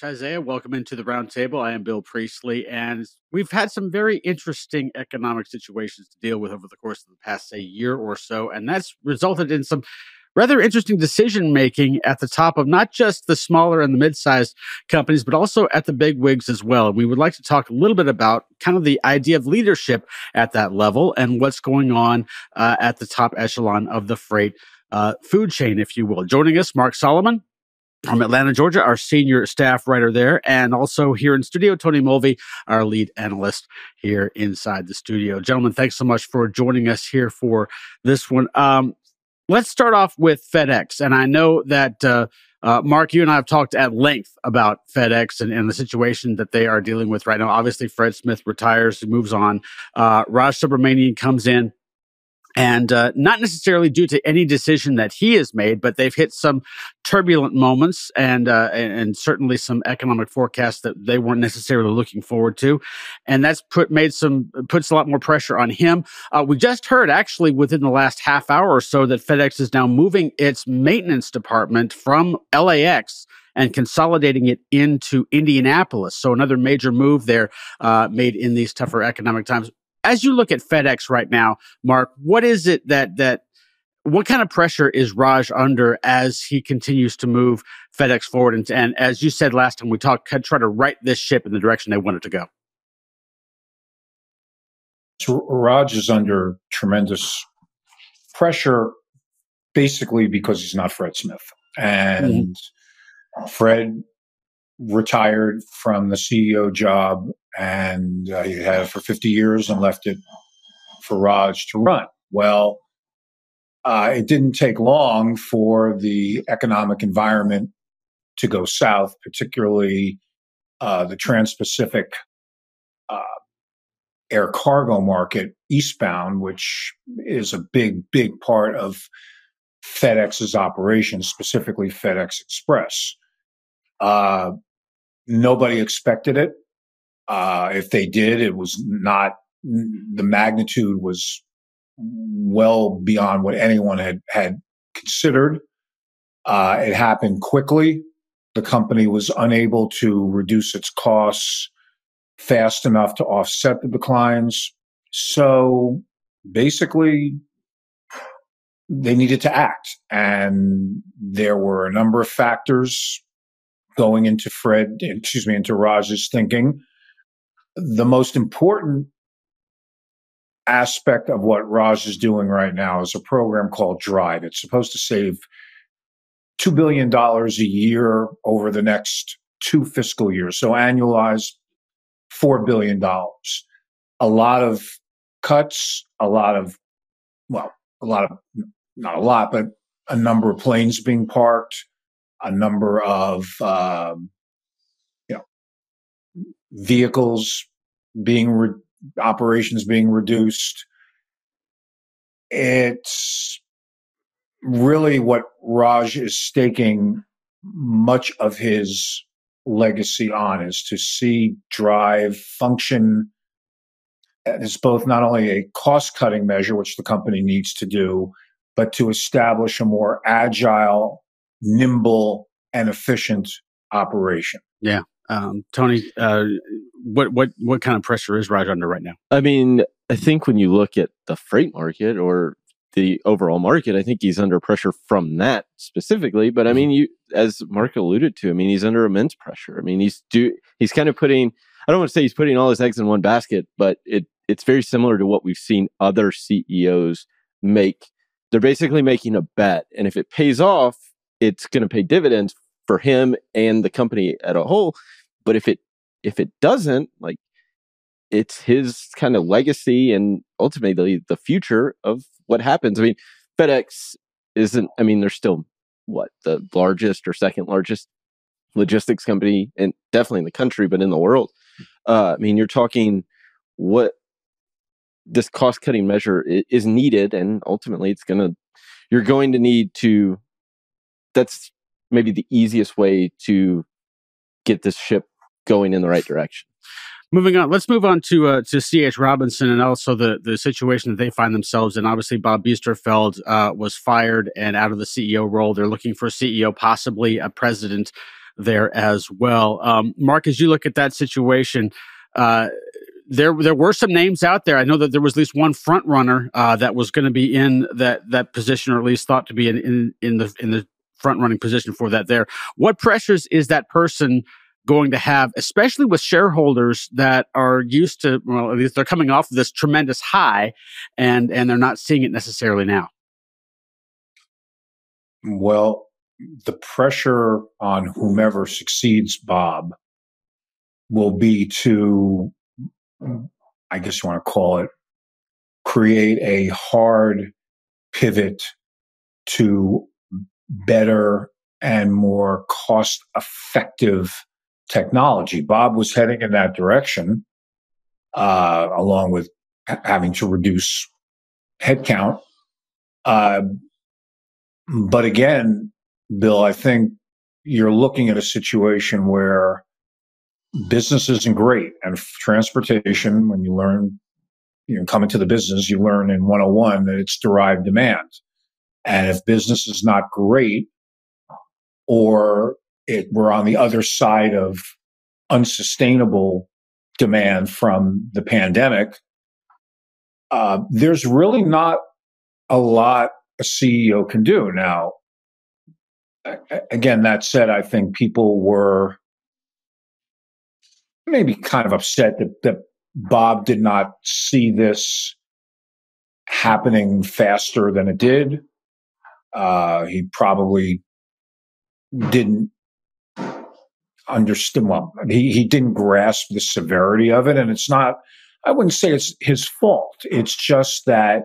Rich Isaiah. Welcome into the roundtable. I am Bill Priestley, and we've had some very interesting economic situations to deal with over the course of the past, say, year or so, and that's resulted in some rather interesting decision making at the top of not just the smaller and the mid-sized companies, but also at the big wigs as well. And we would like to talk a little bit about kind of the idea of leadership at that level and what's going on uh, at the top echelon of the freight uh, food chain, if you will. Joining us, Mark Solomon, from Atlanta, Georgia, our senior staff writer there, and also here in studio, Tony Mulvey, our lead analyst here inside the studio. Gentlemen, thanks so much for joining us here for this one. Um, let's start off with FedEx, and I know that. Uh, uh, Mark, you and I have talked at length about FedEx and, and, the situation that they are dealing with right now. Obviously, Fred Smith retires, and moves on. Uh, Raj Subramaniam comes in and uh, not necessarily due to any decision that he has made, but they've hit some turbulent moments and, uh, and certainly some economic forecasts that they weren't necessarily looking forward to, and that's put made some puts a lot more pressure on him. Uh, we just heard actually within the last half hour or so that FedEx is now moving its maintenance department from LAX and consolidating it into Indianapolis. So another major move there uh, made in these tougher economic times as you look at FedEx right now, Mark, what is it that that what kind of pressure is Raj under as he continues to move FedEx forward? And, and as you said last time we talked, try to right this ship in the direction they want it to go. So Raj is under tremendous pressure, basically because he's not Fred Smith, and mm-hmm. Fred retired from the CEO job and uh, he had it for 50 years and left it for Raj to run. Well, uh, it didn't take long for the economic environment to go south, particularly uh, the Trans Pacific uh, air cargo market eastbound, which is a big, big part of FedEx's operations, specifically FedEx Express. Uh, nobody expected it. Uh, if they did, it was not the magnitude was well beyond what anyone had had considered. Uh, it happened quickly. The company was unable to reduce its costs fast enough to offset the declines. So basically, they needed to act. And there were a number of factors going into Fred, excuse me, into Raj's thinking the most important aspect of what Raj is doing right now is a program called Drive. It's supposed to save $2 billion a year over the next two fiscal years. So annualized $4 billion. A lot of cuts, a lot of, well, a lot of, not a lot, but a number of planes being parked, a number of, um, vehicles being re- operations being reduced. It's really what Raj is staking much of his legacy on is to see drive function as both not only a cost cutting measure, which the company needs to do, but to establish a more agile, nimble, and efficient operation. Yeah. Um, Tony, uh, what what what kind of pressure is Raj under right now? I mean, I think when you look at the freight market or the overall market, I think he's under pressure from that specifically. But I mm-hmm. mean, you as Mark alluded to, I mean, he's under immense pressure. I mean, he's do he's kind of putting I don't want to say he's putting all his eggs in one basket, but it it's very similar to what we've seen other CEOs make. They're basically making a bet, and if it pays off, it's going to pay dividends for him and the company at a whole. But if it if it doesn't, like it's his kind of legacy and ultimately the future of what happens. I mean, FedEx isn't, I mean, they're still what the largest or second largest logistics company and definitely in the country, but in the world. Uh, I mean, you're talking what this cost cutting measure is needed, and ultimately it's going to, you're going to need to, that's maybe the easiest way to get this ship going in the right direction. Moving on, let's move on to uh, to CH Robinson and also the the situation that they find themselves in. Obviously, Bob Biesterfeld uh, was fired and out of the CEO role. They're looking for a CEO, possibly a president. there as well. Um, Mark, as you look at that situation, uh, there there were some names out there. I know that there was at least one front runner uh, that was going to be in that that position, or at least thought to be in, in in the in the front running position for that. There, what pressures is that person going to have, especially with shareholders that are used to, well, at least they're coming off of this tremendous high and, and they're not seeing it necessarily now? Well, the pressure on whomever succeeds Bob will be to, I guess you want to call it, create a hard pivot to better and more cost effective technology. Bob was heading in that direction, uh, along with having to reduce headcount. Uh, but again, Bill, I think you're looking at a situation where business isn't great and transportation, when you learn, you know, come into the business, you learn in 101 that it's derived demand. And if business is not great, or it, we're on the other side of unsustainable demand from the pandemic, uh, there's really not a lot a CEO can do. Now, again, that said, I think people were maybe kind of upset that, that Bob did not see this happening faster than it did. Uh, he probably didn't understand. Well, he he didn't grasp the severity of it, and it's not. I wouldn't say it's his fault. It's just that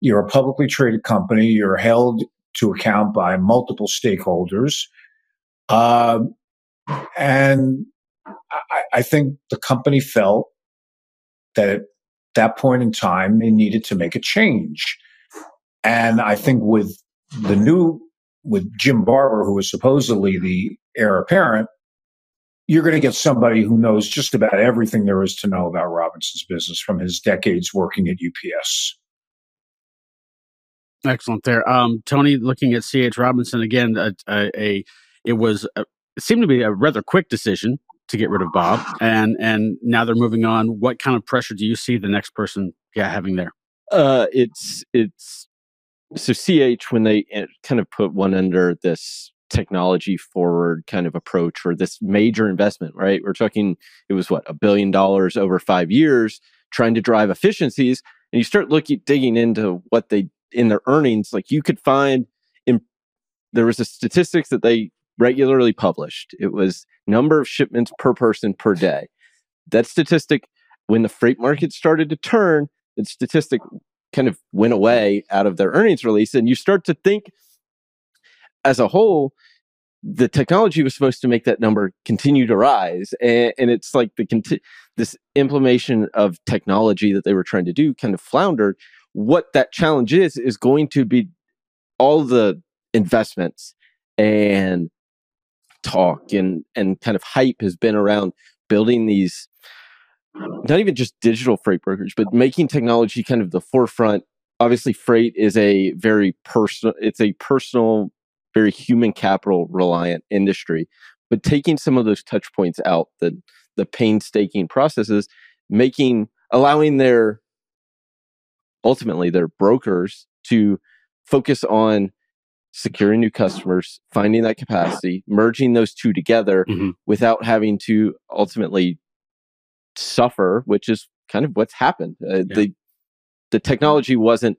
you're a publicly traded company. You're held to account by multiple stakeholders, um, and I, I think the company felt that at that point in time they needed to make a change. And I think with the new with Jim Barber, who was supposedly the heir apparent, you're going to get somebody who knows just about everything there is to know about Robinson's business from his decades working at UPS. Excellent there. Um, Tony, looking at CH Robinson again, a, a, a it was a, it seemed to be a rather quick decision to get rid of Bob, and and now they're moving on. What kind of pressure do you see the next person yeah, having there? Uh, it's it's so ch when they eh, kind of put one under this technology forward kind of approach or this major investment right? We're talking it was what a billion dollars over five years trying to drive efficiencies. And you start looking digging into what they in their earnings like you could find in there was a statistics that they regularly published. It was number of shipments per person per day. That statistic when the freight market started to turn that statistic kind of went away out of their earnings release. And you start to think as a whole, the technology was supposed to make that number continue to rise. And, and it's like the conti- this implementation of technology that they were trying to do kind of floundered. What that challenge is, is going to be all the investments and talk and, and kind of hype has been around building these not even just digital freight brokerage, but making technology kind of the forefront. Obviously, freight is a very personal, it's a personal, very human capital reliant industry. But taking some of those touch points out, the the painstaking processes, making allowing their ultimately their brokers to focus on securing new customers, finding that capacity, merging those two together mm-hmm. without having to ultimately suffer, which is kind of what's happened. Uh, yeah. The the technology wasn't,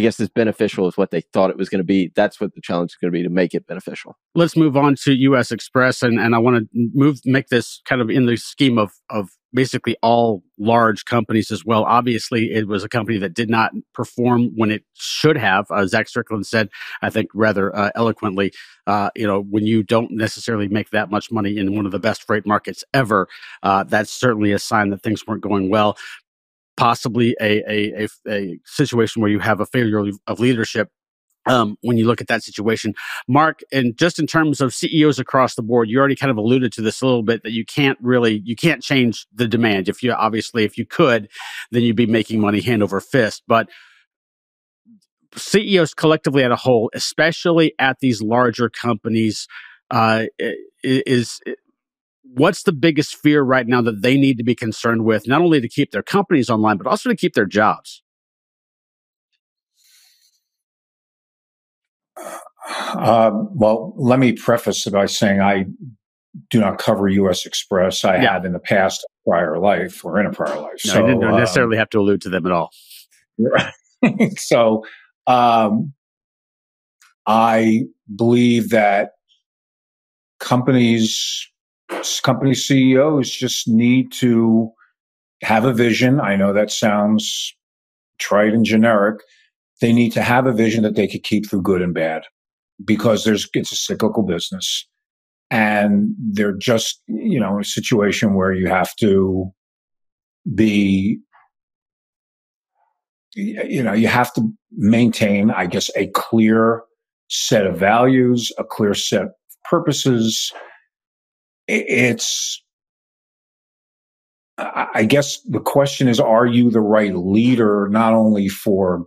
I guess, as beneficial as what they thought it was going to be. That's what the challenge is going to be to make it beneficial. Let's move on to U.S. Xpress, and, and I want to move make this kind of in the scheme of of basically all large companies as well. Obviously, it was a company that did not perform when it should have. Uh, Zach Strickland said, I think rather uh, eloquently, uh, you know, when you don't necessarily make that much money in one of the best freight markets ever, uh, that's certainly a sign that things weren't going well. Possibly a, a, a, a situation where you have a failure of leadership um, when you look at that situation. Mark, and just in terms of CEOs across the board, you already kind of alluded to this a little bit that you can't really you can't change the demand. If you obviously if you could, then you'd be making money hand over fist. But CEOs collectively at a whole, especially at these larger companies, uh, is what's the biggest fear right now that they need to be concerned with, not only to keep their companies online, but also to keep their jobs? Uh, well, let me preface it by saying I do not cover U.S. Xpress. I yeah. had in the past prior life or in a prior life. No, so, I didn't um, necessarily have to allude to them at all. so, um, I believe that companies, company CEOs just need to have a vision. I know that sounds trite and generic. They need to have a vision that they could keep through good and bad because there's, it's a cyclical business and they're just, you know, a situation where you have to be you know, you have to maintain, I guess, a clear set of values, a clear set of purposes. It's, I guess the question is, are you the right leader, not only for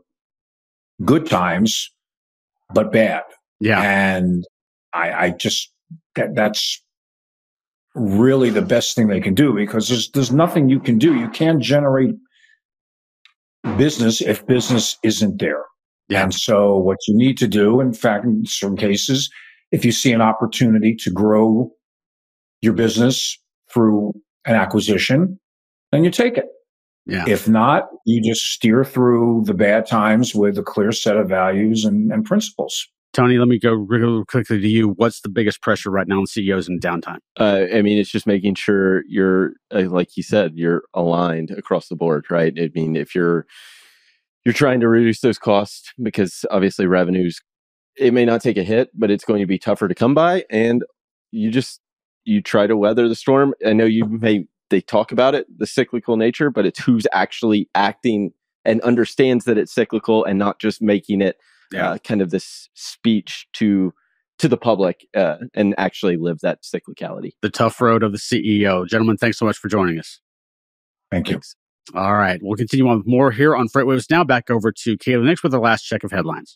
good times, but bad? Yeah. And I, I just, that, that's really the best thing they can do because there's, there's nothing you can do. You can't generate business if business isn't there. Yeah. And so what you need to do, in fact, in certain cases, if you see an opportunity to grow your business through an acquisition, then you take it. Yeah. If not, you just steer through the bad times with a clear set of values and, and principles. Tony, let me go real quickly to you. What's the biggest pressure right now on CEOs in downtime? Uh, I mean, it's just making sure you're, uh, like you said, you're aligned across the board, right? I mean, if you're you're trying to reduce those costs because obviously revenues, it may not take a hit, but it's going to be tougher to come by, and you just you try to weather the storm. I know you may they talk about it, the cyclical nature, but it's who's actually acting and understands that it's cyclical and not just making it yeah. uh, kind of this speech to to the public uh, and actually live that cyclicality. The tough road of the CEO. Gentlemen, thanks so much for joining us. Thank you. All right. We'll continue on with more here on FreightWaves. Now back over to Kayla Nix with the last check of headlines.